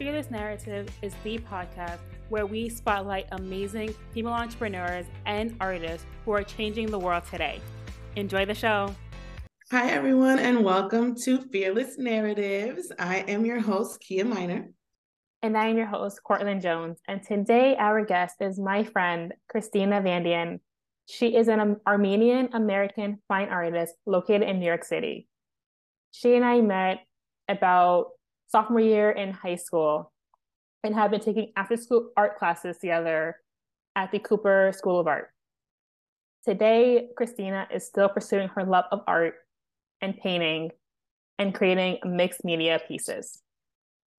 Fearless Narrative is the podcast where we spotlight amazing female entrepreneurs and artists who are changing the world today. Enjoy the show. Hi, everyone, and welcome to Fearless Narratives. I am your host, Kia Minor. And I am your host, Courtlyn Jones. And today, our guest is my friend, Christina Vandian. She is an Armenian American fine artist located in New York City. She and I met about sophomore year in high school and have been taking after school art classes together at the Cooper School of Art. Today, Christina is still pursuing her love of art and painting and creating mixed media pieces.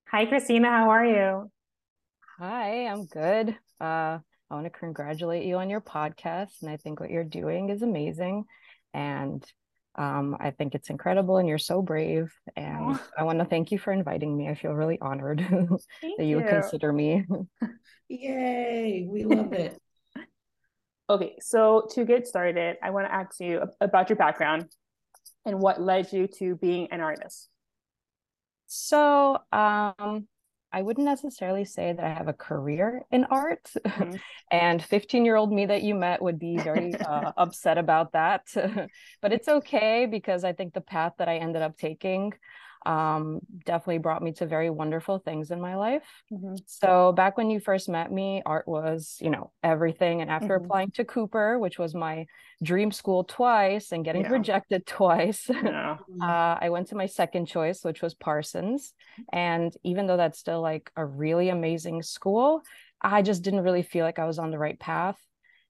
Hi, Christina. How are you? Hi, I'm good. Uh, I want to congratulate you on your podcast, and I think what you're doing is amazing. And um, I think it's incredible and you're so brave. And oh. I want to thank you for inviting me. I feel really honored that you, would consider me. Yay, we love it. okay, so to get started, I want to ask you about your background and what led you to being an artist. So, um, I wouldn't necessarily say that I have a career in art. Mm-hmm. and 15 year old me that you met would be very uh, upset about that. but it's okay because I think the path that I ended up taking um, definitely brought me to very wonderful things in my life. Mm-hmm. So back when you first met me, art was, you know, everything. And after mm-hmm. applying to Cooper, which was my dream school twice and getting yeah. rejected twice, yeah. uh, I went to my second choice, which was Parsons. And even though that's still like a really amazing school, I just didn't really feel like I was on the right path.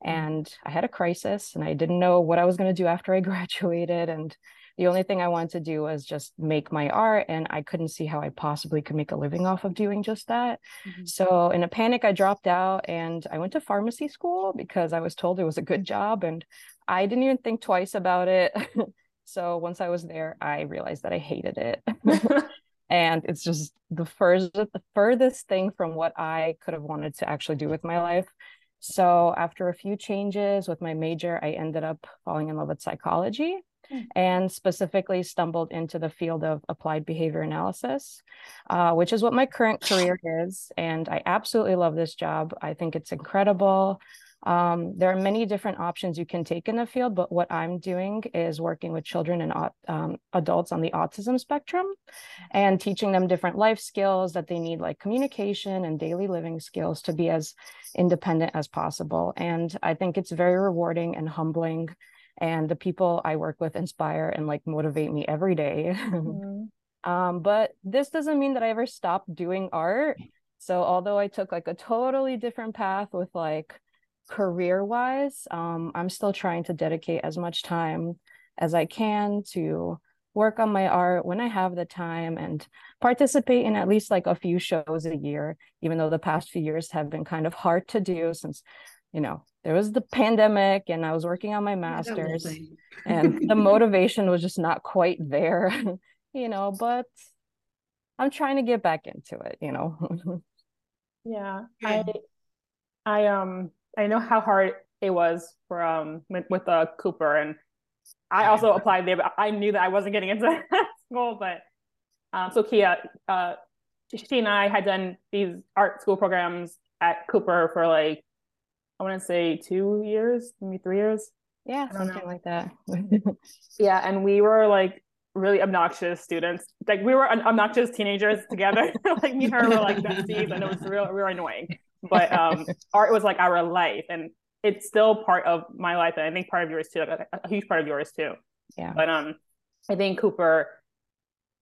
Mm-hmm. And I had a crisis and I didn't know what I was going to do after I graduated. And the only thing I wanted to do was just make my art, and I couldn't see how I possibly could make a living off of doing just that. Mm-hmm. So, in a panic, I dropped out and I went to pharmacy school because I was told it was a good job, and I didn't even think twice about it. so, once I was there, I realized that I hated it. and it's just the first the furthest thing from what I could have wanted to actually do with my life. So after a few changes with my major, I ended up falling in love with psychology and specifically stumbled into the field of applied behavior analysis, uh, which is what my current career is. And I absolutely love this job. I think it's incredible. Um, there are many different options you can take in the field, but what I'm doing is working with children and um, adults on the autism spectrum and teaching them different life skills that they need, like communication and daily living skills, to be as independent as possible. And I think it's very rewarding and humbling and the people i work with inspire and like motivate me every day. Mm-hmm. um, but this doesn't mean that i ever stopped doing art so although i took like a totally different path with like career wise um, i'm still trying to dedicate as much time as i can to work on my art when i have the time and participate in at least like a few shows a year even though the past few years have been kind of hard to do since you know there was the pandemic and I was working on my master's and the motivation was just not quite there, you know, but I'm trying to get back into it, you know. yeah. I I um I know how hard it was for um with, with uh, Cooper and I also applied there, but I knew that I wasn't getting into school. But um, so Kia, uh, she and I had done these art school programs at Cooper for like I want to say two years, maybe three years. Yeah, something know. like that. yeah, and we were like really obnoxious students. Like we were obnoxious teenagers together. like me and her were like besties, and it was real, We were annoying. But um, art was like our life, and it's still part of my life, and I think part of yours too, like a, a huge part of yours too. Yeah. But um, I think Cooper,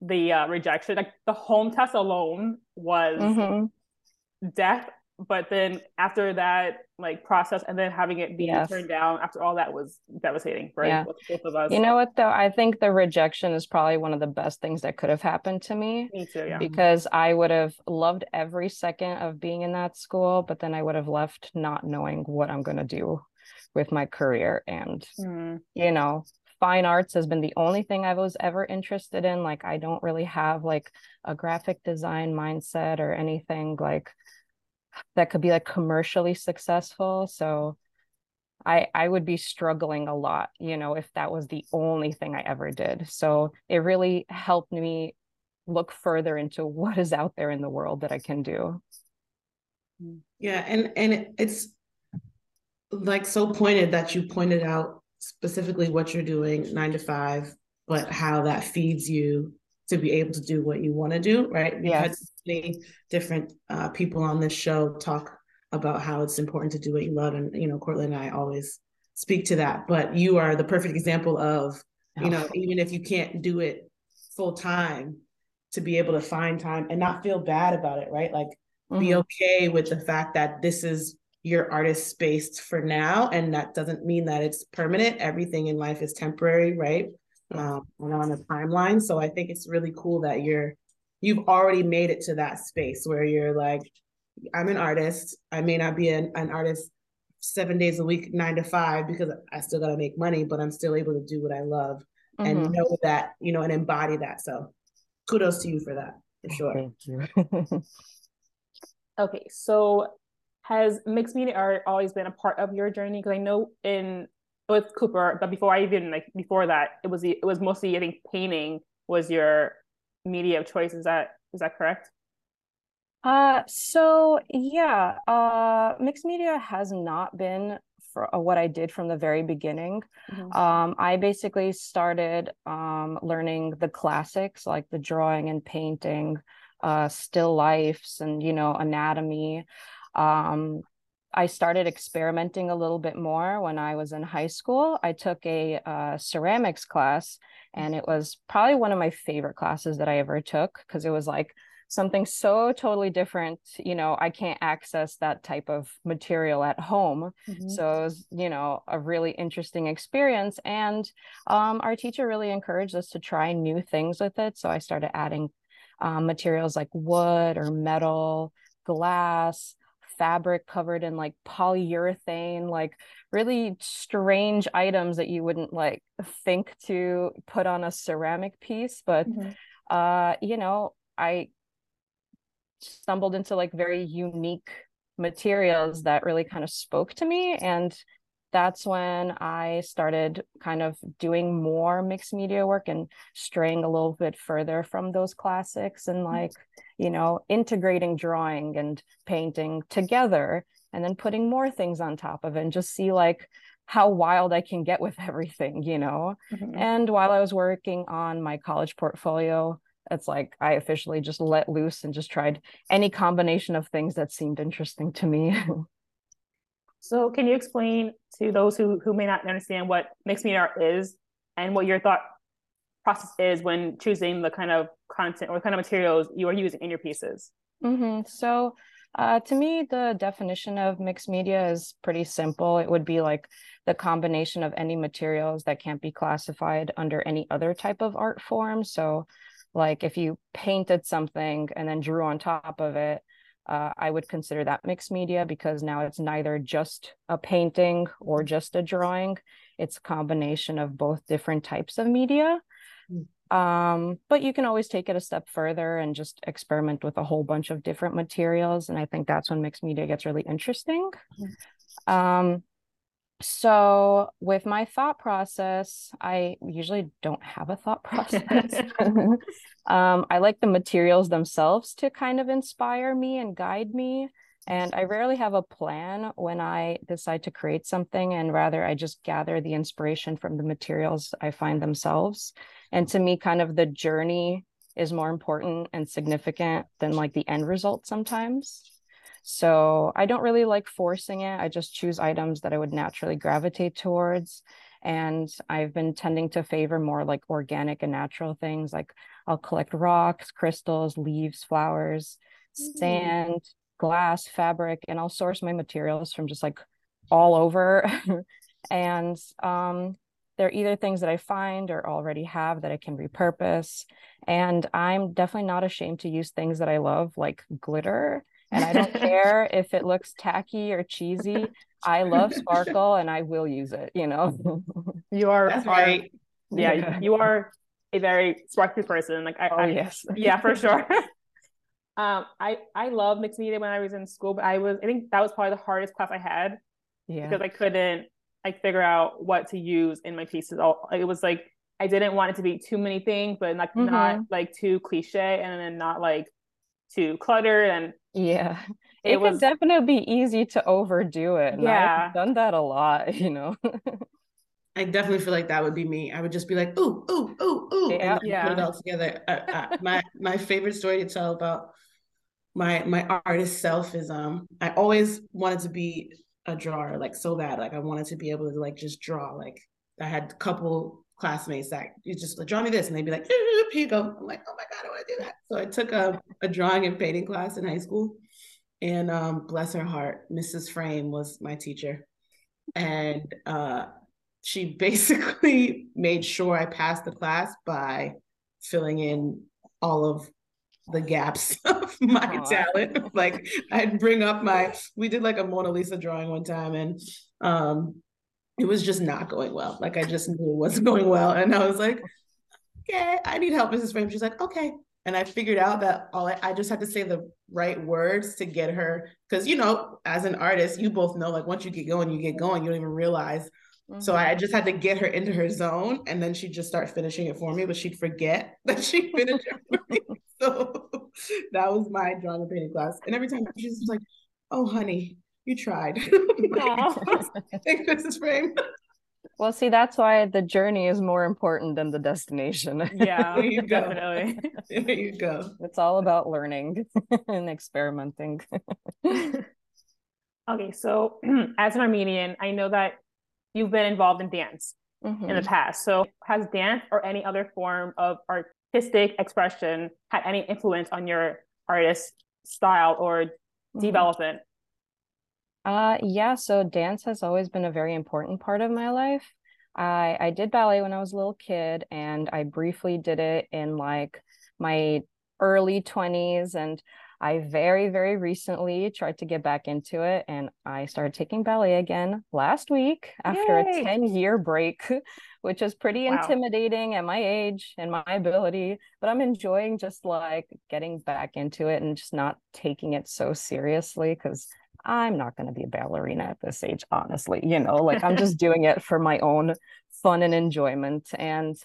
the uh, rejection, like the home test alone was mm-hmm. death but then after that like process and then having it be yes. turned down after all that was devastating for yeah. both of us you know what though i think the rejection is probably one of the best things that could have happened to me me too yeah because i would have loved every second of being in that school but then i would have left not knowing what i'm going to do with my career and mm. you know fine arts has been the only thing I was ever interested in. Like, I don't really have like a graphic design mindset or anything. Like, that could be like commercially successful. So i i would be struggling a lot you know if that was the only thing i ever did. So it really helped me look further into what is out there in the world that I can do. Mm. Yeah, and and it's like so pointed that you pointed out specifically what you're doing nine to five, but how that feeds you to be able to do what you want to do, right? We've yes. many different uh, people on this show talk about how it's important to do what you love, and you know, Courtlyn and I always speak to that. But you are the perfect example of, you know, even if you can't do it full time, to be able to find time and not feel bad about it, right? Like mm-hmm. be okay with the fact that this is your artist space for now and that doesn't mean that it's permanent everything in life is temporary right um, and on a timeline. So i think it's really cool that you're you've already made it to that space where you're like i'm an artist. I may not be an, an artist seven days a week nine to five because i still got to make money but i'm still able to do what i love mm-hmm. and know that you know and embody that. So kudos to you for that for sure. Thank you. Okay so has mixed media art always been a part of your journey? Because I know in with Cooper, but before I even like before that, it was the, it was mostly I think painting was your media of choice. Is that is that correct? Uh, so yeah, uh, mixed media has not been for uh, what I did from the very beginning. Mm-hmm. Um, I basically started um, learning the classics like the drawing and painting, uh, still lifes, and you know anatomy. Um, I started experimenting a little bit more when I was in high school. I took a uh, ceramics class, and it was probably one of my favorite classes that I ever took because it was like something so totally different. You know, I can't access that type of material at home. Mm-hmm. So it was, you know, a really interesting experience. And um, our teacher really encouraged us to try new things with it. So I started adding um, materials like wood or metal, glass fabric covered in like polyurethane, like really strange items that you wouldn't like think to put on a ceramic piece. But mm-hmm. uh, you know, I stumbled into like very unique materials that really kind of spoke to me and that's when I started kind of doing more mixed media work and straying a little bit further from those classics and mm-hmm. You know, integrating drawing and painting together and then putting more things on top of it and just see like how wild I can get with everything, you know. Mm-hmm. And while I was working on my college portfolio, it's like I officially just let loose and just tried any combination of things that seemed interesting to me. So can you explain to those who, who may not understand what mixed media art is and what your thought process is when choosing the kind of content or the kind of materials you are using in your pieces? Mm-hmm. So uh, to me, the definition of mixed media is pretty simple. It would be like the combination of any materials that can't be classified under any other type of art form. So, like if you painted something and then drew on top of it, uh, I would consider that mixed media because now it's neither just a painting or just a drawing. It's a combination of both different types of media. Um, but you can always take it a step further and just experiment with a whole bunch of different materials. And I think that's when mixed media gets really interesting. Um, so with my thought process i usually don't have a thought process um, i like the materials themselves to kind of inspire me and guide me and i rarely have a plan when i decide to create something and rather i just gather the inspiration from the materials i find themselves and to me kind of the journey is more important and significant than like the end result sometimes so I don't really like forcing it. I just choose items that I would naturally gravitate towards. And I've been tending to favor more like organic and natural things. Like I'll collect rocks, crystals, leaves, flowers, mm-hmm. sand, glass, fabric, and I'll source my materials from just like all over. and um, they're either things that I find or already have that I can repurpose. And I'm definitely not ashamed to use things that I love, like glitter and I don't care if it looks tacky or cheesy. I love sparkle and I will use it, you know. you are That's right. Yeah, yeah, you are a very sparkly person. Like I, oh, I yes. Yeah, for sure. Um, I I love mixed media when I was in school, but I was I think that was probably the hardest class I had. Yeah. Because I couldn't like figure out what to use in my pieces. All it was like I didn't want it to be too many things, but like mm-hmm. not like too cliche and then not like too cluttered and yeah. It, it was definitely be easy to overdo it. And yeah. I've done that a lot, you know. I definitely feel like that would be me. I would just be like, ooh, ooh, ooh, ooh, yeah, and yeah. put it all together. Uh, uh, my my favorite story to tell about my my artist self is um I always wanted to be a drawer like so bad. Like I wanted to be able to like just draw. Like I had a couple classmates that you just draw me this and they'd be like here you go. I'm like oh my god I want to do that. So I took a, a drawing and painting class in high school and um bless her heart Mrs. Frame was my teacher. And uh she basically made sure I passed the class by filling in all of the gaps of my Aww. talent. like I'd bring up my we did like a Mona Lisa drawing one time and um it was just not going well. Like I just knew it wasn't going well. And I was like, okay, I need help, Mrs. Frame. She's like, okay. And I figured out that all I, I just had to say the right words to get her. Cause you know, as an artist, you both know like once you get going, you get going. You don't even realize Mm-hmm. So I just had to get her into her zone and then she'd just start finishing it for me, but she'd forget that she finished it for me. So that was my drawing and painting class. And every time she's was like, Oh honey, you tried. Thanks, Mrs. Frame. Well, see, that's why the journey is more important than the destination. Yeah, there you definitely. Go. There you go. It's all about learning and experimenting. okay, so as an Armenian, I know that you've been involved in dance mm-hmm. in the mm-hmm. past. So has dance or any other form of artistic expression had any influence on your artist style or mm-hmm. development? Uh yeah, so dance has always been a very important part of my life. I I did ballet when I was a little kid and I briefly did it in like my early 20s and I very, very recently tried to get back into it and I started taking ballet again last week after Yay. a 10 year break, which is pretty wow. intimidating at my age and my ability. But I'm enjoying just like getting back into it and just not taking it so seriously because I'm not going to be a ballerina at this age, honestly. You know, like I'm just doing it for my own fun and enjoyment. And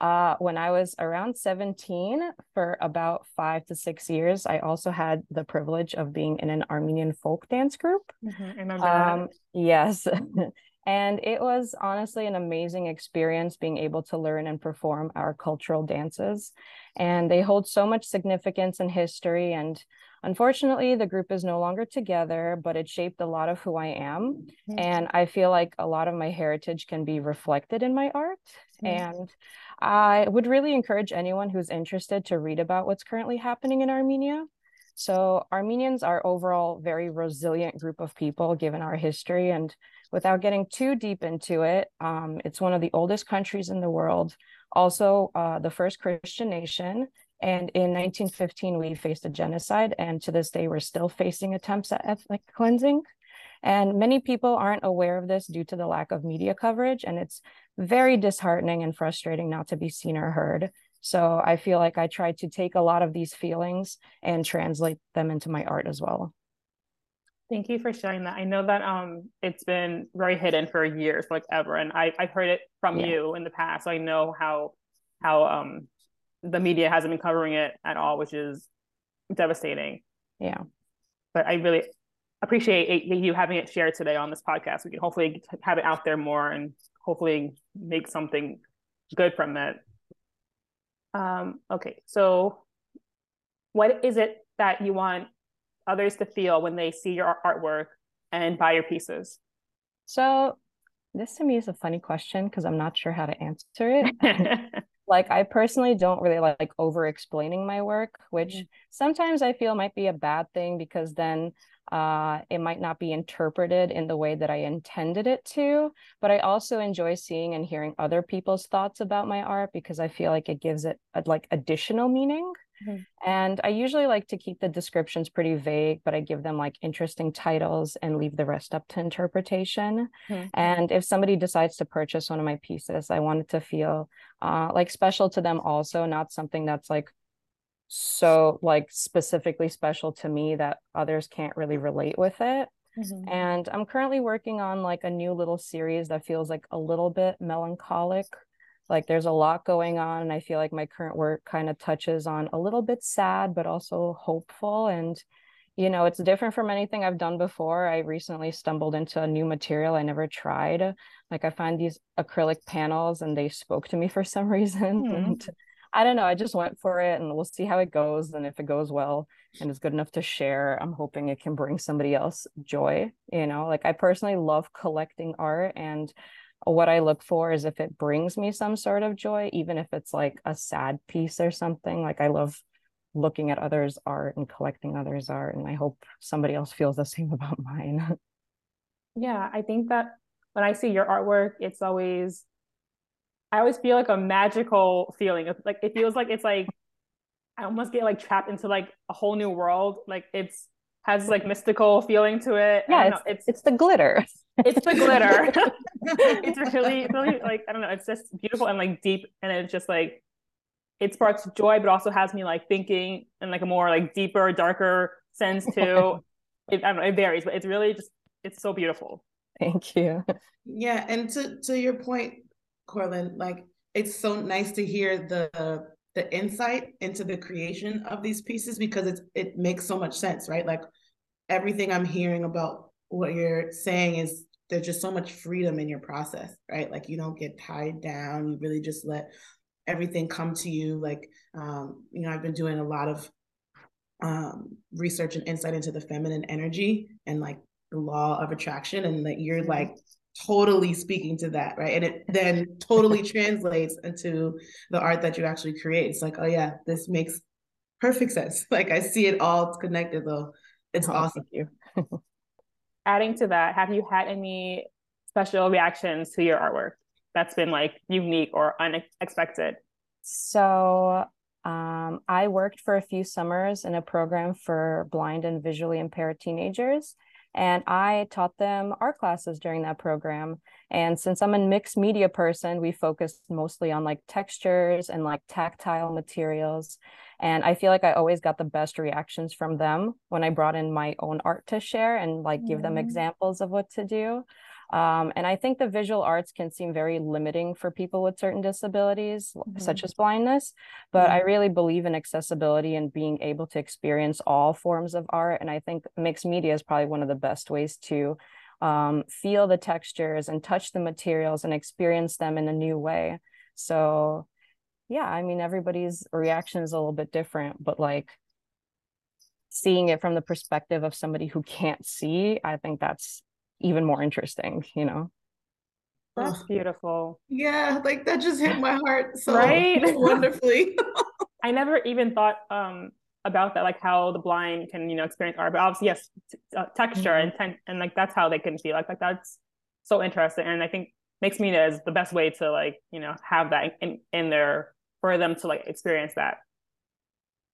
uh, when I was around 17, for about five to six years, I also had the privilege of being in an Armenian folk dance group. Mm-hmm. Um, Yes. and it was honestly an amazing experience being able to learn and perform our cultural dances. And they hold so much significance in history. And unfortunately, the group is no longer together, but it shaped a lot of who I am. Mm-hmm. And I feel like a lot of my heritage can be reflected in my art. Mm-hmm. And I would really encourage anyone who's interested to read about what's currently happening in Armenia. So, Armenians are overall very resilient group of people given our history. And without getting too deep into it, um, it's one of the oldest countries in the world, also uh, the first Christian nation. And in 1915, we faced a genocide. And to this day, we're still facing attempts at ethnic cleansing. And many people aren't aware of this due to the lack of media coverage. And it's very disheartening and frustrating not to be seen or heard. So I feel like I try to take a lot of these feelings and translate them into my art as well. Thank you for sharing that. I know that um it's been very hidden for years, like ever, and I I've heard it from yeah. you in the past. So I know how how um the media hasn't been covering it at all, which is devastating. Yeah. But I really appreciate you having it shared today on this podcast. We can hopefully have it out there more and hopefully make something good from it. Um, okay, so what is it that you want others to feel when they see your artwork and buy your pieces? So this to me is a funny question because I'm not sure how to answer it. like I personally don't really like over explaining my work, which mm-hmm. sometimes I feel might be a bad thing because then uh, it might not be interpreted in the way that I intended it to, but I also enjoy seeing and hearing other people's thoughts about my art because I feel like it gives it a, like additional meaning. Mm-hmm. And I usually like to keep the descriptions pretty vague, but I give them like interesting titles and leave the rest up to interpretation. Mm-hmm. And if somebody decides to purchase one of my pieces, I want it to feel uh, like special to them also, not something that's like so like specifically special to me that others can't really relate with it. Mm-hmm. And I'm currently working on like a new little series that feels like a little bit melancholic like there's a lot going on and i feel like my current work kind of touches on a little bit sad but also hopeful and you know it's different from anything i've done before. I recently stumbled into a new material i never tried. Like i find these acrylic panels and they spoke to me for some reason mm. and i don't know i just went for it and we'll see how it goes and if it goes well and is good enough to share i'm hoping it can bring somebody else joy you know? Like i personally love collecting art and what I look for is if it brings me some sort of joy, even if it's like a sad piece or something. Like I love looking at others' art and collecting others' art. And I hope somebody else feels the same about mine. yeah, I think that when I see your artwork, it's always I always feel like a magical feeling. Like it feels like it's like I almost get like trapped into like a whole new world. Like it's has like mystical feeling to it. Yeah, it's, it's, it's the glitter. It's the glitter. it's really really like I don't know. It's just beautiful and like deep, and it's just like it sparks joy, but also has me like thinking in like a more like deeper, darker sense too. it, I don't know. It varies, but it's really just it's so beautiful. Thank you. Yeah, and to to your point, Courtlyn, like it's so nice to hear the the insight into the creation of these pieces because it's it makes so much sense, right? Like everything I'm hearing about what you're saying is there's just so much freedom in your process, right? Like you don't get tied down. You really just let everything come to you. Like um, you know, I've been doing a lot of um, research and insight into the feminine energy and like the law of attraction, and that you're mm-hmm. like totally speaking to that, right? And it then totally translates into the art that you actually create. It's like, oh yeah, this makes perfect sense. Like I see it all connected though. It's oh, awesome. you. Adding to that, have you had any special reactions to your artwork that's been like unique or unexpected? So um, I worked for a few summers in a program for blind and visually impaired teenagers. And I taught them art classes during that program. And since I'm a mixed media person, we focused mostly on like textures and like tactile materials. And I feel like I always got the best reactions from them when I brought in my own art to share and like mm-hmm. give them mm-hmm. examples of what to do. Um, and I think the visual arts can seem very limiting for people with certain disabilities, mm-hmm. such as blindness. But mm-hmm. I really believe in accessibility and being able to experience all forms of art. And I think mixed media is probably one of the best ways to um, feel the textures and touch the materials and experience them in a new way. So, yeah, I mean, everybody's reaction is a little bit different, but like seeing it from the perspective of somebody who can't see, I think that's even more interesting, you know? That's beautiful. Yeah, like that just hit my heart so right? wonderfully. I never even thought um about that, like how the blind can, you know, experience art, but obviously, yes, t- uh, texture mm-hmm. and ten- and like that's how they can feel. Like, like that's so interesting, and I think makes me as the best way to like, you know, have that in in there for them to like experience that.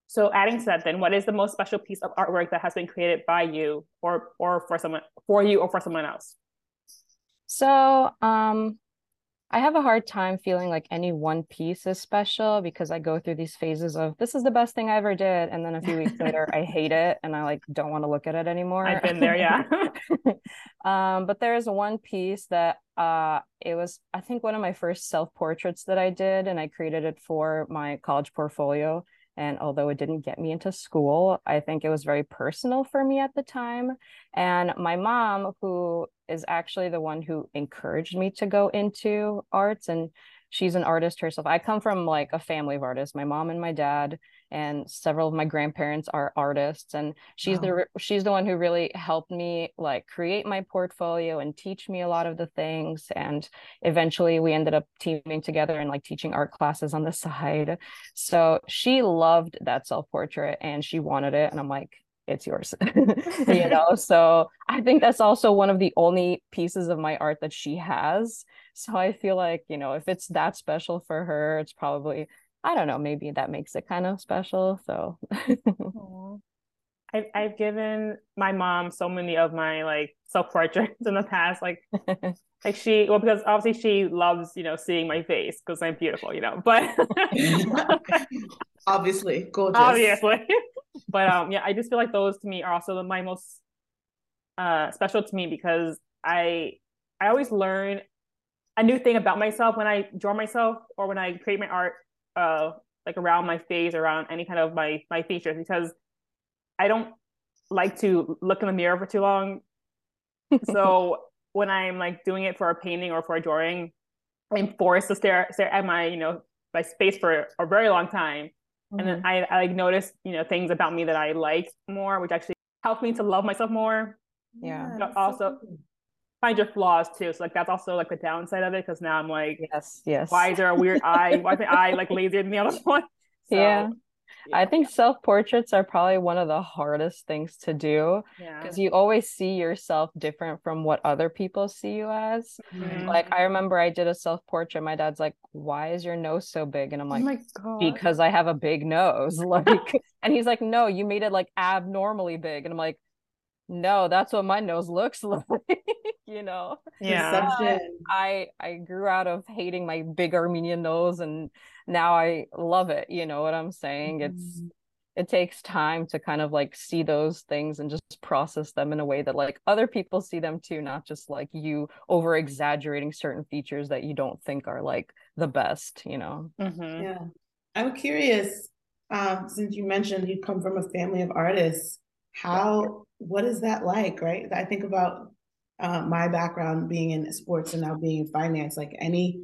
So adding to that, then, what is the most special piece of artwork that has been created by you, or or for someone for you, or for someone else? So, um, I have a hard time feeling like any one piece is special because I go through these phases of this is the best thing I ever did, and then a few weeks later I hate it and I like don't want to look at it anymore. I've been there, yeah. um, but there is one piece that uh, it was I think one of my first self portraits that I did, and I created it for my college portfolio and although it didn't get me into school, I think it was very personal for me at the time. And my mom, who is actually the one who encouraged me to go into arts, and she's an artist herself. I come from like a family of artists. My mom and my dad and several of my grandparents are artists and she's wow. the she's the one who really helped me like create my portfolio and teach me a lot of the things and eventually we ended up teaming together and like teaching art classes on the side. So she loved that self-portrait and she wanted it and I'm like it's yours you know so i think that's also one of the only pieces of my art that she has so I feel like, you know, if it's that special for her, it's probably, I don't know, maybe that makes it kind of special. So I've, I've given my mom so many of my like self portraits in the past. Like, like she, well, because obviously she loves, you know, seeing my face because I'm beautiful, you know, but obviously gorgeous. Obviously. but um, yeah, I just feel like those to me are also my most uh special to me because I, I always learn a new thing about myself when I draw myself or when I create my art, uh, like around my face, around any kind of my my features, because I don't like to look in the mirror for too long. so when I'm like doing it for a painting or for a drawing, I'm forced to stare stare at my you know my space for a very long time, mm-hmm. and then mm-hmm. I, I like notice you know things about me that I like more, which actually helps me to love myself more. Yeah. But also so find your flaws too. So like that's also like the downside of it because now I'm like, yes, yes. Why is there a weird eye? Why is my eye like lazier than the other one? So, yeah. yeah. I think self portraits are probably one of the hardest things to do because yeah. you always see yourself different from what other people see you as. Mm-hmm. Like I remember I did a self portrait. My dad's like, "Why is your nose so big?" And I'm like, oh "Because I have a big nose." Like, and he's like, "No, you made it like abnormally big." And I'm like, no that's what my nose looks like you know? Yeah. I i grew out of hating my big armenian nose and now i love it you know what i'm saying? Mm-hmm. it's it takes time to kind of like see those things and just process them in a way that like other people see them too not just like you over exaggerating certain features that you don't think are like the best you know? Mm-hmm. yeah. I'm curious um, since you mentioned you come from a family of artists how what is that like right i think about uh, my background being in sports and now being in finance like any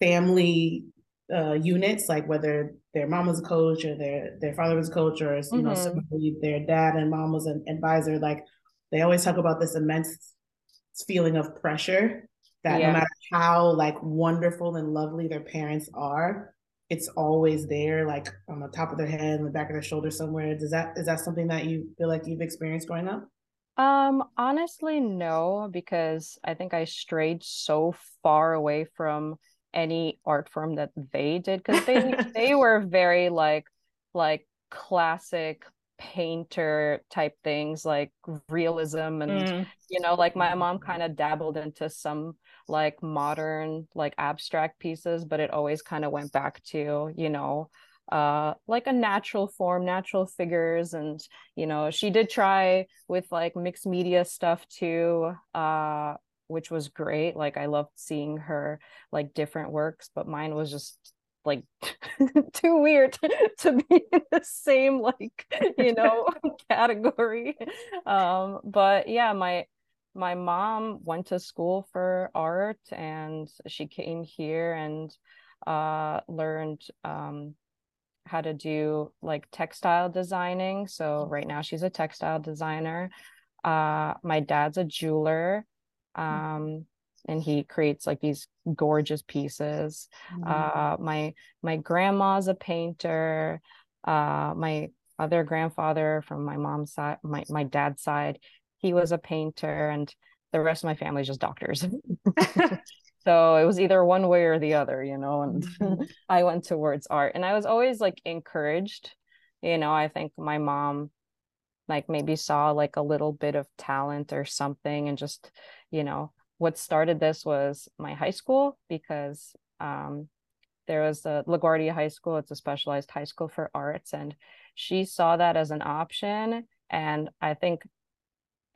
family uh, units like whether their mom was a coach or their their father was a coach or you mm-hmm. know somebody, their dad and mom was an advisor like they always talk about this immense feeling of pressure that yeah. no matter how like wonderful and lovely their parents are it's always there, like on the top of their head, in the back of their shoulder somewhere. Does that is that something that you feel like you've experienced growing up? Um, honestly, no, because I think I strayed so far away from any art form that they did because they they were very like like classic painter type things like realism and mm. you know like my mom kind of dabbled into some like modern like abstract pieces but it always kind of went back to you know uh like a natural form natural figures and you know she did try with like mixed media stuff too uh which was great like i loved seeing her like different works but mine was just like too weird to be in the same like you know category um but yeah my my mom went to school for art and she came here and uh, learned um, how to do like textile designing. So right now she's a textile designer. Uh, my dad's a jeweler. Um, and he creates like these gorgeous pieces. Mm-hmm. Uh, my my grandma's a painter. Uh, my other grandfather from my mom's side, my, my dad's side, he was a painter and the rest of my family is just doctors so it was either one way or the other you know and mm-hmm. i went towards art and i was always like encouraged you know i think my mom like maybe saw like a little bit of talent or something and just you know what started this was my high school because um there was a LaGuardia High School. It's a specialized high school for arts, and she saw that as an option. And I think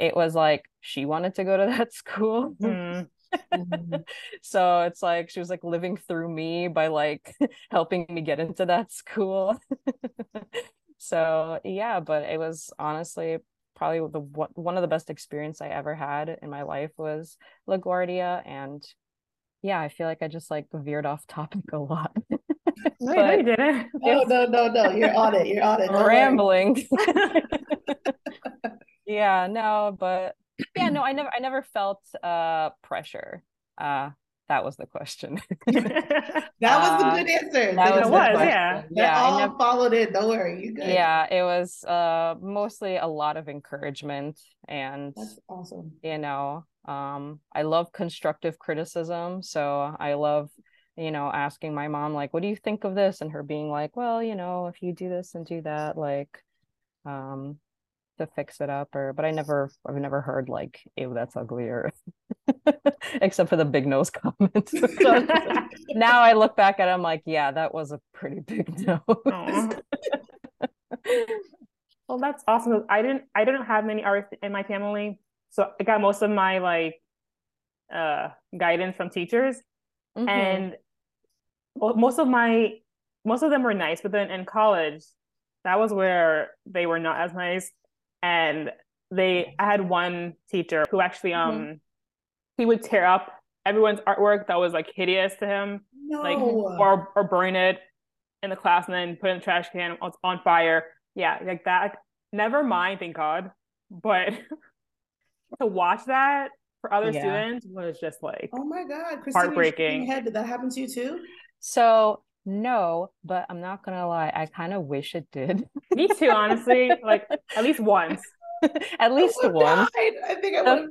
it was like she wanted to go to that school. Mm. so it's like she was like living through me by like helping me get into that school. so yeah, but it was honestly probably the one of the best experience I ever had in my life was LaGuardia and yeah, I feel like I just like veered off topic a lot. no, no, you didn't. No, no, no, no. You're on it. You're on it. Rambling yeah no but yeah no i never i never felt uh pressure. Uh that was the question. That was the good answer. that was, was yeah. Yeah all never, followed it. Don't worry you good. Yeah it was uh mostly a lot of encouragement and that's awesome. you know um i love constructive criticism so i love you know asking my mom like what do you think of this? And her being like well you know if you do this and do that like um to fix it up or but I never I've never heard like ew that's ugly or except for the big nose comment. so, now I look back at it, I'm like, yeah, that was a pretty big nose. well, that's awesome. I didn't I didn't have many artists in my family. So I got most of my like uh guidance from teachers. mm-hmm. and well, most of my most of them were nice, but then in college, that was where they were not as nice. And they I had one teacher who actually um mm-hmm. he would tear up everyone's artwork that was like hideous to him. No. Like or or burn it in the class and then put it in the trash can on, on fire. Yeah, like that. Never mind, thank God. But to watch that for other yeah. students was just like oh my god Christine, heartbreaking head did that happen to you too so no but i'm not gonna lie i kind of wish it did. Me too honestly like at least once. At least one i think i would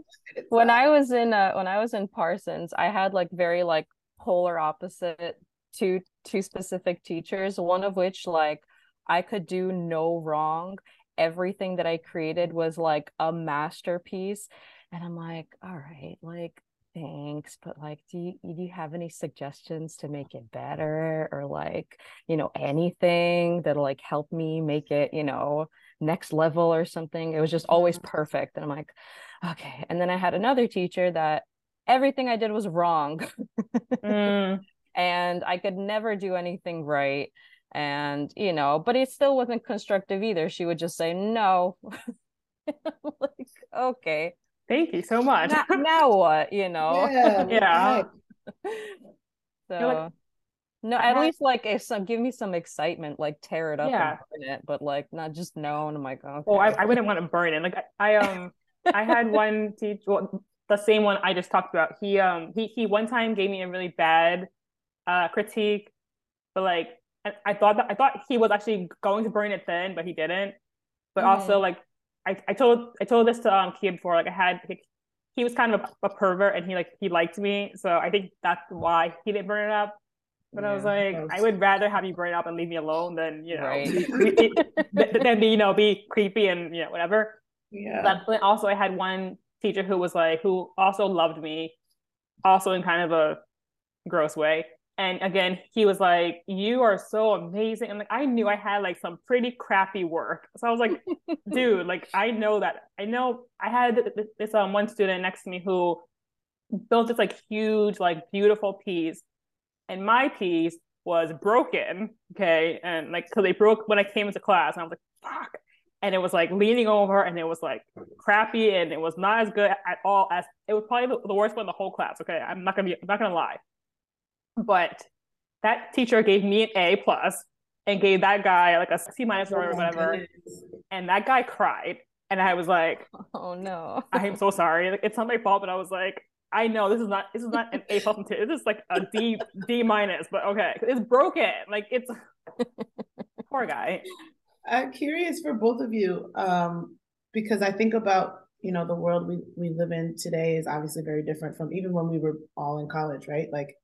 when i was in uh, when i was in parsons i had like very like polar opposite two two specific teachers one of which like i could do no wrong. Everything that i created was like a masterpiece. And i'm like all right like thanks but like do you do you have any suggestions to make it better or like you know anything that'll like help me make it you know next level or something? It was just always mm-hmm. perfect and i'm like okay. And then i had another teacher that everything i did was wrong. Mm. and i could never do anything right and you know but it still wasn't constructive either. She would just say no. Like okay Thank you so much. Now, now what? You know? Yeah. yeah. so like, no, at I, least like if some give me some excitement, like tear it up yeah. and burn it, but like not just no. And I'm like, okay. Well, I, I wouldn't want to burn it. Like I, I um I had one teacher, well, the same one I just talked about. He um he he one time gave me a really bad uh critique, but like I, I thought that I thought he was actually going to burn it then, but he didn't. But mm-hmm. also like I, I told I told this to um Kia before. Like I had he, he was kind of a, a, pervert and he like he liked me, so I think that's why he didn't burn it up. But yeah, I was like, was... I would rather have you burn it up and leave me alone than you know, right. be, than be you know be creepy and you know whatever. Yeah. But also, I had one teacher who was like who also loved me, also in kind of a gross way. And again, he was like, "You are so amazing." And like, I knew I had like some pretty crappy work, so I was like, "Dude, like, I know that. I know I had this um one student next to me who built this like huge, like beautiful piece, and my piece was broken. Okay, and like, so they broke when I came into class, and I was like, "Fuck." and it was like leaning over and it was like crappy and it was not as good at all as it was probably the, the worst one in the whole class okay i'm not gonna be i'm not gonna lie but that teacher gave me an A plus and gave that guy like a C minus or oh whatever. Goodness. And that guy cried. And I was like, Oh no. I am so sorry. Like it's not my fault, but I was like, I know this is not this is not an A plus This is like a D D minus, but okay. It's broken. Like it's poor guy. I'm curious for both of you, um, because I think about you know the world we, we live in today is obviously very different from even when we were all in college, right? Like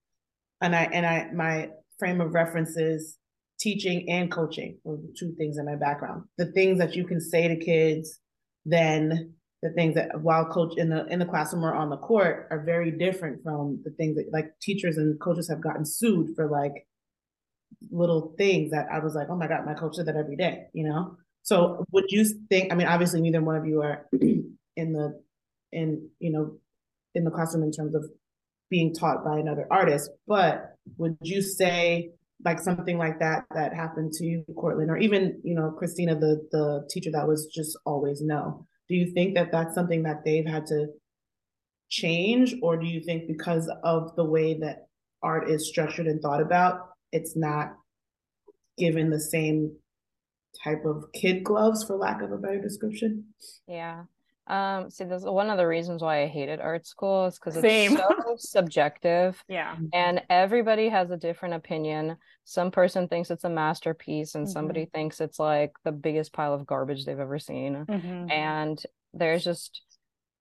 and I and I my frame of reference is teaching and coaching are two things in my background. The things that you can say to kids, then the things that while coach in the in the classroom or on the court are very different from the things that like teachers and coaches have gotten sued for like little things that I was like, oh my God, my coach did that every day, you know? So would you think, I mean, obviously neither one of you are in the in, you know, in the classroom in terms of being taught by another artist. But would you say like something like that that happened to you, Courtlyn, or even you know Christina, the the teacher that was just always no? Do you think that that's something that they've had to change, or do you think because of the way that art is structured and thought about, it's not given the same type of kid gloves, for lack of a better description? Yeah, um, see, there's one of the reasons why I hated art school is because it's so subjective. Yeah. And everybody has a different opinion. Some person thinks it's a masterpiece, and mm-hmm. somebody thinks it's like the biggest pile of garbage they've ever seen. Mm-hmm. And there's just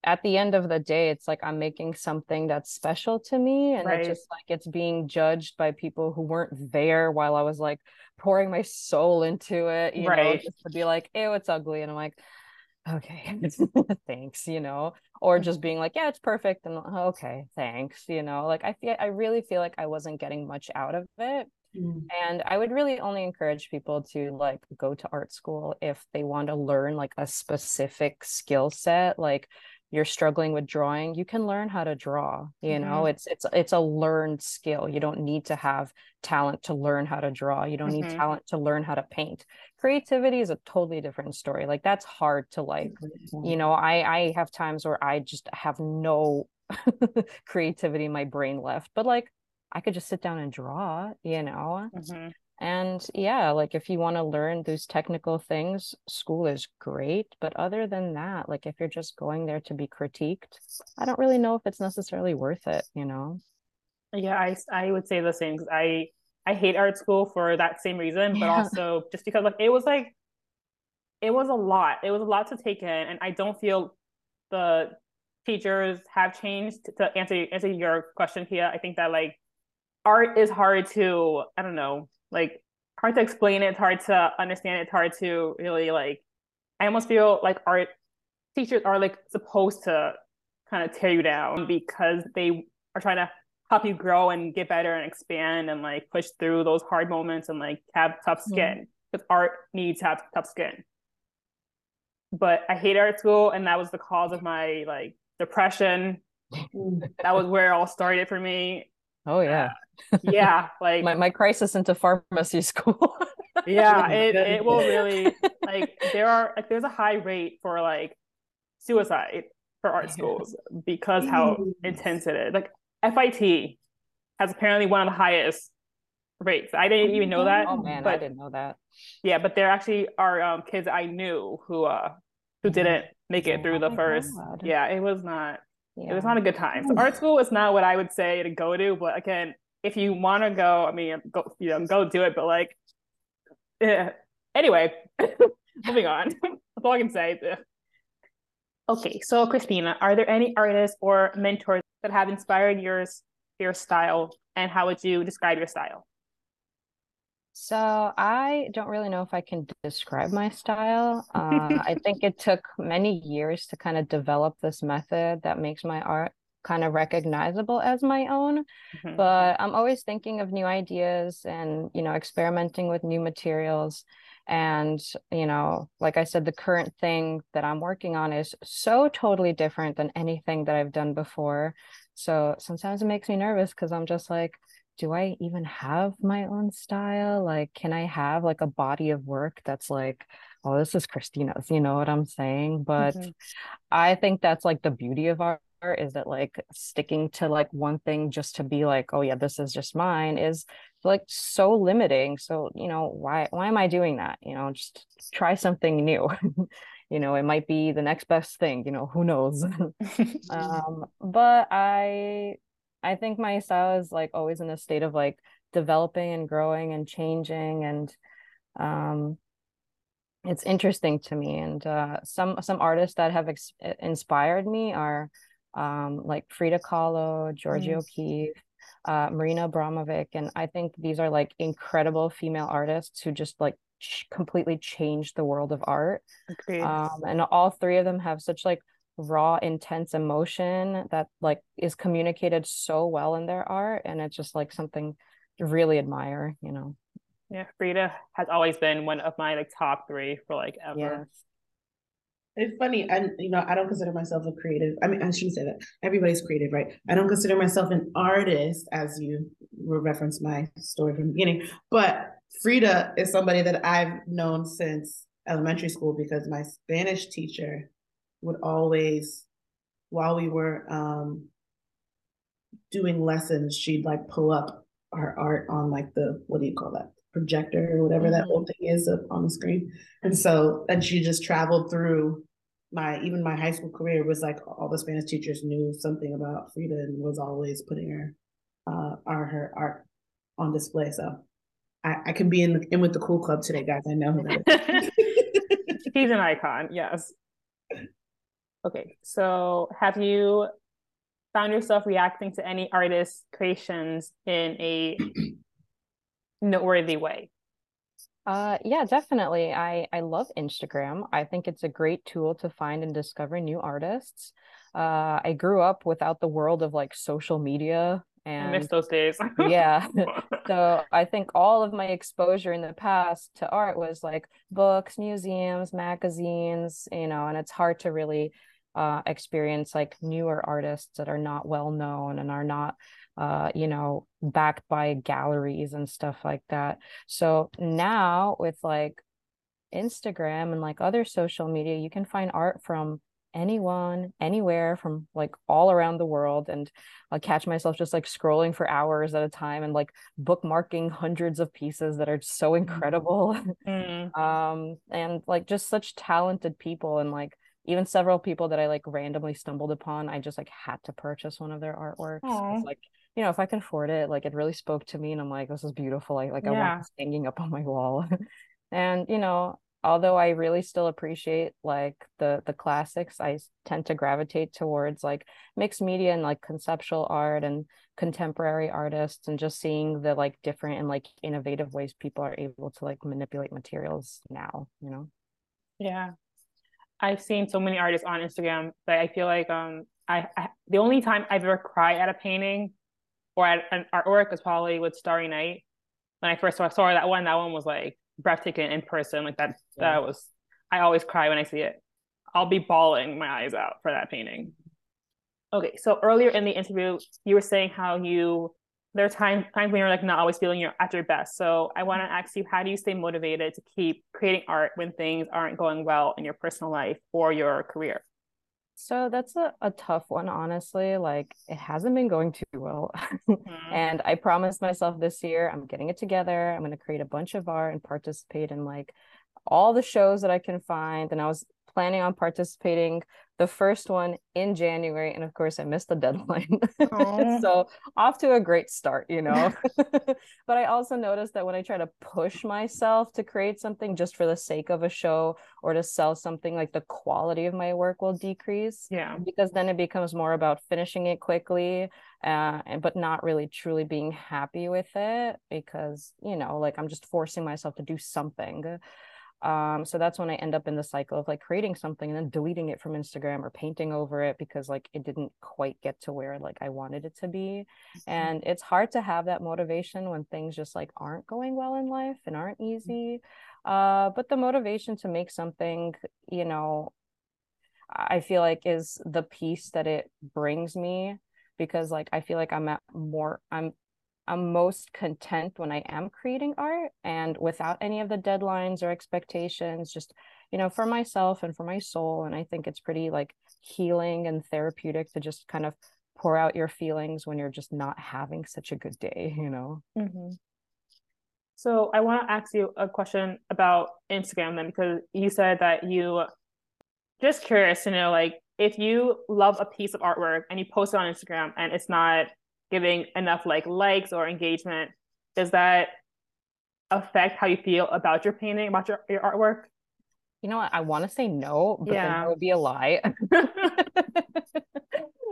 at the end of the day, it's like I'm making something that's special to me. And right. it's just like it's being judged by people who weren't there while I was like pouring my soul into it, you right. know, just to be like, ew, it's ugly. And I'm like, okay. Thanks you know or just being like yeah it's perfect. And okay thanks you know like i feel i really feel like i wasn't getting much out of it. Mm. and i would really only encourage people to like go to art school if they want to learn like a specific skill set like you're struggling with drawing you can learn how to draw you mm-hmm. know it's it's it's a learned skill you don't need to have talent to learn how to draw you don't mm-hmm. need talent to learn how to paint creativity is a totally different story like that's hard to like mm-hmm. you know i i have times where i just have no creativity in my brain left but like i could just sit down and draw you know mm-hmm. And yeah, like if you want to learn those technical things, school is great. But other than that, like if you're just going there to be critiqued, I don't really know if it's necessarily worth it, you know? Yeah, I, I would say the same. I I hate art school for that same reason, but yeah. also just because like it was like it was a lot. It was a lot to take in, and I don't feel the teachers have changed to answer answer your question, Kia. I think that like art is hard to I don't know like hard to explain it, hard to understand it, it's hard to really like I almost feel like art teachers are like supposed to kind of tear you down because they are trying to help you grow and get better and expand and like push through those hard moments and like have tough skin because mm-hmm. art needs to have tough skin. But I hate art school and that was the cause of my like depression. that was where it all started for me. Oh yeah. Yeah, like my, my crisis into pharmacy school. yeah, it, it will really like there are like there's a high rate for like suicide for art schools because how intense it is. Like FIT has apparently one of the highest rates. I didn't even know that. Oh man, but, I didn't know that. Yeah, but there actually are um, kids I knew who uh who didn't make it through oh the first. God. Yeah, it was not yeah. it was not a good time. So art school is not what I would say to go to, but again, if you want to go, I mean, go you know, go do it. But like, eh. anyway, moving on. That's all I can say. Okay, so Christina, are there any artists or mentors that have inspired yours your style, and how would you describe your style? So I don't really know if I can describe my style. Uh, I think it took many years to kind of develop this method that makes my art kind of recognizable as my own. Mm-hmm. But I'm always thinking of new ideas and you know experimenting with new materials. And you know, like I said, the current thing that I'm working on is so totally different than anything that I've done before. So sometimes it makes me nervous because I'm just like, do I even have my own style? Like, can I have like a body of work that's like, oh, this is Christina's, you know what I'm saying? But mm-hmm. I think that's like the beauty of art is that like sticking to like one thing just to be like, oh yeah, this is just mine is like so limiting. So, you know, why why am I doing that? You know, just try something new. you know, it might be the next best thing, you know, who knows. um, but I I think my style is like always in a state of like developing and growing and changing and um it's interesting to me and uh some some artists that have ex- inspired me are um like Frida Kahlo, Georgia mm. O'Keeffe, uh, Marina Abramovic and I think these are like incredible female artists who just like ch- completely changed the world of art. Um and all three of them have such like raw intense emotion that like is communicated so well in their art and it's just like something to really admire you know yeah frida has always been one of my like top three for like ever yes. It's funny, and you know, I don't consider myself a creative. I mean, I shouldn't say that. Everybody's creative, right? I don't consider myself an artist, as you referenced my story from the beginning. But Frida is somebody that I've known since elementary school because my Spanish teacher would always, while we were um, doing lessons, she'd like pull up our art on like the what do you call that projector or whatever mm-hmm. that old thing is up on the screen. And so, and she just traveled through my even my high school career was like all the Spanish teachers knew something about Frida and was always putting her uh our her art on display. So I, I can be in in with the cool club today, guys. I know that. He's an icon, yes. Okay, so have you found yourself reacting to any artist creations in a noteworthy way? Uh, yeah, definitely. I I love Instagram. I think it's a great tool to find and discover new artists. Uh, I grew up without the world of like social media and I miss those days. yeah. So I think all of my exposure in the past to art was like books, museums, magazines, you know, and it's hard to really uh, experience like newer artists that are not well known and are not uh, you know backed by galleries and stuff like that so now with like instagram and like other social media you can find art from anyone anywhere from like all around the world and i catch myself just like scrolling for hours at a time and like bookmarking hundreds of pieces that are so mm-hmm. incredible mm. um and like just such talented people and like even several people that i like randomly stumbled upon i just like had to purchase one of their artworks like you know if i can afford it like it really spoke to me and i'm like this is beautiful like like yeah. i want this hanging up on my wall and you know although I really still appreciate like the the classics, I tend to gravitate towards like mixed media and like conceptual art and contemporary artists and just seeing the like different and like innovative ways people are able to like manipulate materials now, you know. Yeah. I've seen so many artists on Instagram that I feel like um I, I the only time I've ever cried at a painting or at an artwork was probably with Starry Night. When I first saw, saw that one, that one was like breathtaking in person. Like that, yeah. that was. I always cry when I see it. I'll be bawling my eyes out for that painting. Okay, so earlier in the interview, you were saying how you there are times times when you're like not always feeling you're at your best. So I want to ask you, how do you stay motivated to keep creating art when things aren't going well in your personal life or your career? So that's a, a tough one, honestly. Like it hasn't been going too well. mm-hmm. And I promised myself this year I'm getting it together. I'm gonna create a bunch of art and participate in like all the shows that I can find. And I was planning on participating the first one in January. And of course, I missed the deadline. so, off to a great start, you know. but I also noticed that when I try to push myself to create something just for the sake of a show or to sell something, like the quality of my work will decrease. Yeah. Because then it becomes more about finishing it quickly, uh, but not really truly being happy with it because, you know, like I'm just forcing myself to do something um so that's when i end up in the cycle of like creating something and then deleting it from instagram or painting over it because like it didn't quite get to where like i wanted it to be mm-hmm. and it's hard to have that motivation when things just like aren't going well in life and aren't mm-hmm. easy uh but the motivation to make something you know i feel like is the peace that it brings me because like i feel like i'm at more i'm I'm most content when I am creating art and without any of the deadlines or expectations, just, you know, for myself and for my soul. And I think it's pretty like healing and therapeutic to just kind of pour out your feelings when you're just not having such a good day, you know? Mm-hmm. So I want to ask you a question about Instagram then, because you said that you just curious to know, like, if you love a piece of artwork and you post it on Instagram and it's not giving enough like likes or engagement does that affect how you feel about your painting about your, your artwork you know what i want to say no but yeah. that would be a lie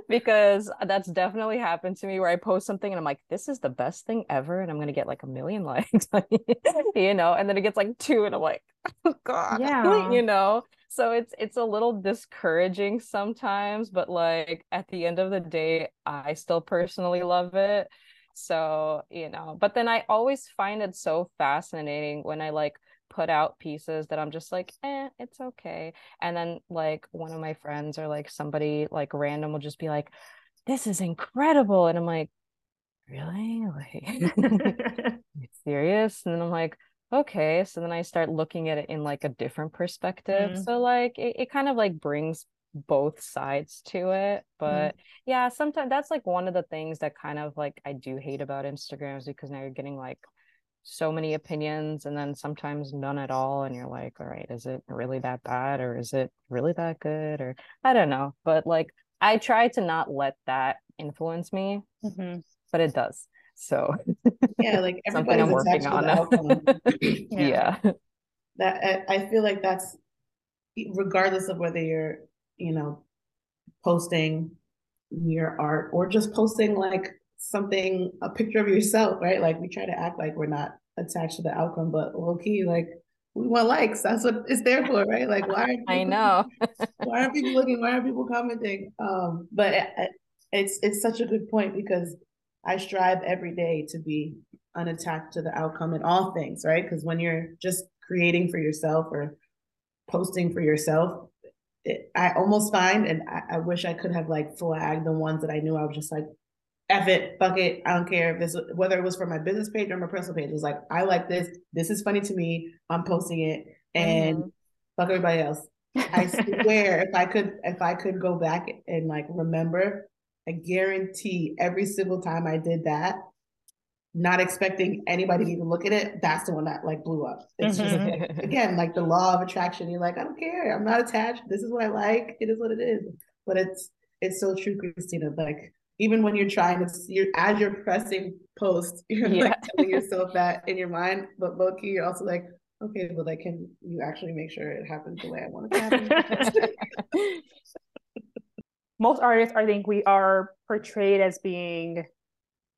because that's definitely happened to me where I post something and I'm like, this is the best thing ever. And I'm going to get like a million likes, you know, and then it gets like two and I'm like, oh God, yeah. you know? So it's, it's a little discouraging sometimes, but like at the end of the day, I still personally love it. So, you know, but then I always find it so fascinating when I like put out pieces that I'm just like, eh, it's okay. And then like one of my friends or like somebody like random will just be like, this is incredible. And I'm like, really? Like serious? And then I'm like, okay. So then I start looking at it in like a different perspective. Mm. So like it, it kind of like brings both sides to it. But mm. yeah, sometimes that's like one of the things that kind of like I do hate about Instagram is because now you're getting like so many opinions and then sometimes none at all and you're like all right is it really that bad or is it really that good or i don't know but like i try to not let that influence me mm-hmm. but it does so yeah like something i'm working on yeah. yeah that i feel like that's regardless of whether you're you know posting your art or just posting like something, a picture of yourself, right? Like we try to act like we're not attached to the outcome, but low key, like we want likes. That's what it's there for, right? Like why? People, I know. why are people looking? Why are people commenting? Um, but it, it's it's such a good point because I strive every day to be unattached to the outcome in all things, right? Because when you're just creating for yourself or posting for yourself, it, I almost find, and I, I, wish I could have like flagged the ones that I knew I was just like, F it, fuck it, I don't care if this whether it was for my business page or my personal page. It was like, I like this, this is funny to me, I'm posting it, and mm-hmm. fuck everybody else. I swear, if I could, if I could go back and like remember, I guarantee every single time I did that, not expecting anybody to even look at it, that's the one that like blew up. It's just mm-hmm. again like the law of attraction. You're like, I don't care. I'm not attached. This is what I like. It is what it is. But it's it's so true, Christina. Like even when you're trying to you're as you're pressing post, you're yeah. like telling yourself that in your mind, but low key, you're also like, okay, but like can you actually make sure it happens the way I want it to happen? Most artists, I think we are portrayed as being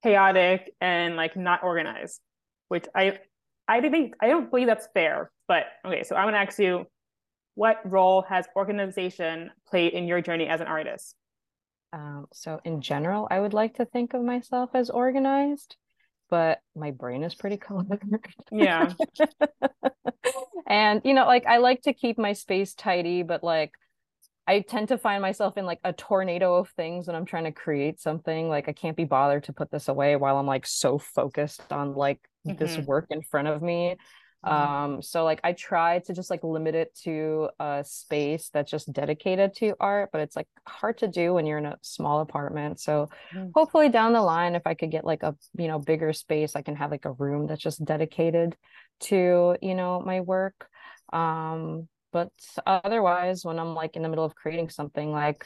chaotic and like not organized, which I I think I don't believe that's fair. But okay, so I'm gonna ask you, what role has organization played in your journey as an artist? Um, so in general, I would like to think of myself as organized, but my brain is pretty cluttered. Yeah. and you know, like I like to keep my space tidy, but like I tend to find myself in like a tornado of things when I'm trying to create something. Like I can't be bothered to put this away while I'm like so focused on like mm-hmm. this work in front of me. Mm-hmm. Um, so like I try to just like limit it to a space that's just dedicated to art, but it's like hard to do when you're in a small apartment. So mm-hmm. hopefully down the line, if I could get like a you know bigger space, I can have like a room that's just dedicated to you know my work. Um, but otherwise when i'm like in the middle of creating something like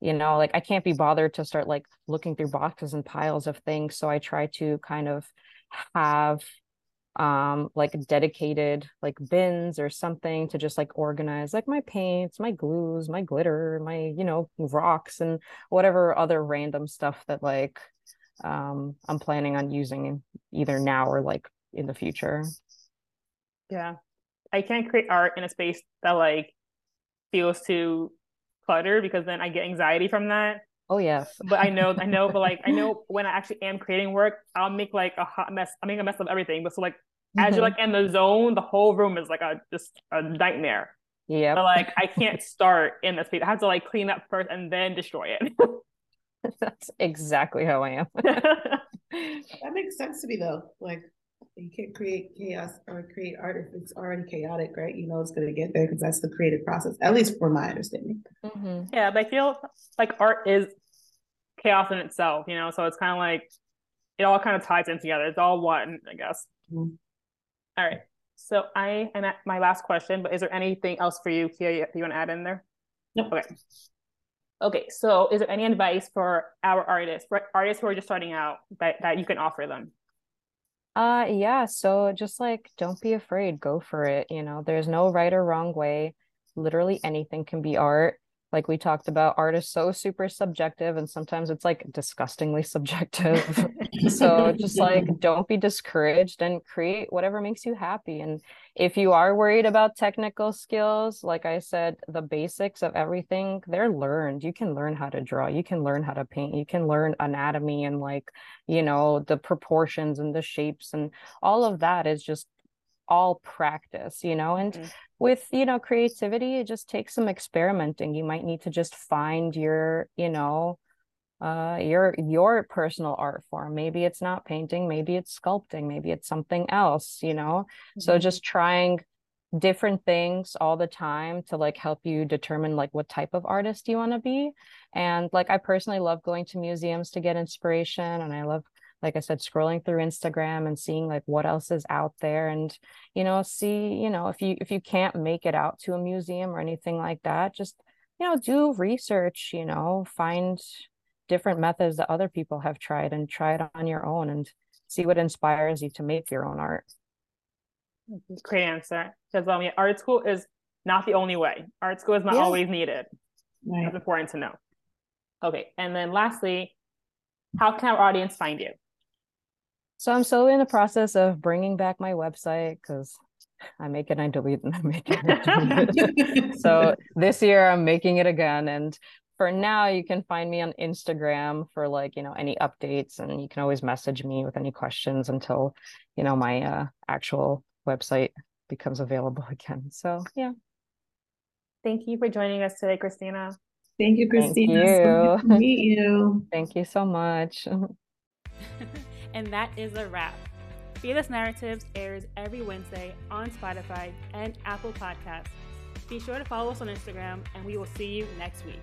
you know like i can't be bothered to start like looking through boxes and piles of things so i try to kind of have um like dedicated like bins or something to just like organize like my paints my glues my glitter my you know rocks and whatever other random stuff that like um i'm planning on using either now or like in the future. Yeah I can't create art in a space that like feels too cluttered because then I get anxiety from that. Oh yes. But I know, I know, but like I know when I actually am creating work, I'll make like a hot mess. I make a mess of everything. But so like mm-hmm. as you're like in the zone, the whole room is like a just a nightmare. Yeah. But like I can't start in the space. I have to like clean up first and then destroy it. That's exactly how I am. that makes sense to me though. Like you can't create chaos or create art if it's already chaotic, right? You know it's going to get there because that's the creative process, at least for my understanding. Mm-hmm. Yeah, but I feel like art is chaos in itself, you know. So it's kind of like it all kind of ties in together. It's all one, I guess. Mm-hmm. All right. So I am at my last question, but is there anything else for you, Kia, you want to add in there? Nope. Okay. Okay, so is there any advice for our artists, for artists who are just starting out that, that you can offer them? Uh yeah, so just like don't be afraid, go for it, you know. There's no right or wrong way. Literally anything can be art like we talked about art is so super subjective and sometimes it's like disgustingly subjective. So just like don't be discouraged and create whatever makes you happy. And if you are worried about technical skills like i said the basics of everything they're learned. You can learn how to draw. You can learn how to paint. You can learn anatomy and like you know the proportions and the shapes and all of that is just all practice you know and mm-hmm. with you know creativity it just takes some experimenting you might need to just find your you know uh your your personal art form maybe it's not painting maybe it's sculpting maybe it's something else you know mm-hmm. so just trying different things all the time to like help you determine like what type of artist you want to be and like i personally love going to museums to get inspiration and i love like I said, scrolling through Instagram and seeing like what else is out there and, you know, see, you know, if you if you can't make it out to a museum or anything like that, just, you know, do research, you know, find different methods that other people have tried and try it on your own and see what inspires you to make your own art. Great answer. Because I mean, art school is not the only way. Art school is not yeah. always needed. Right. That's important to know. Okay. And then lastly, how can our audience find you? So I'm still in the process of bringing back my website because I make it, and I delete it, and I make it. it. so this year I'm making it again. And for now, you can find me on Instagram for like, you know, any updates. And you can always message me with any questions until, you know, my uh, actual website becomes available again. So yeah. Thank you for joining us today, Christina. Thank you, Christina. Thank you. So to meet you. Thank you so much. And that is a wrap. Fearless Narratives airs every Wednesday on Spotify and Apple Podcasts. Be sure to follow us on Instagram, and we will see you next week.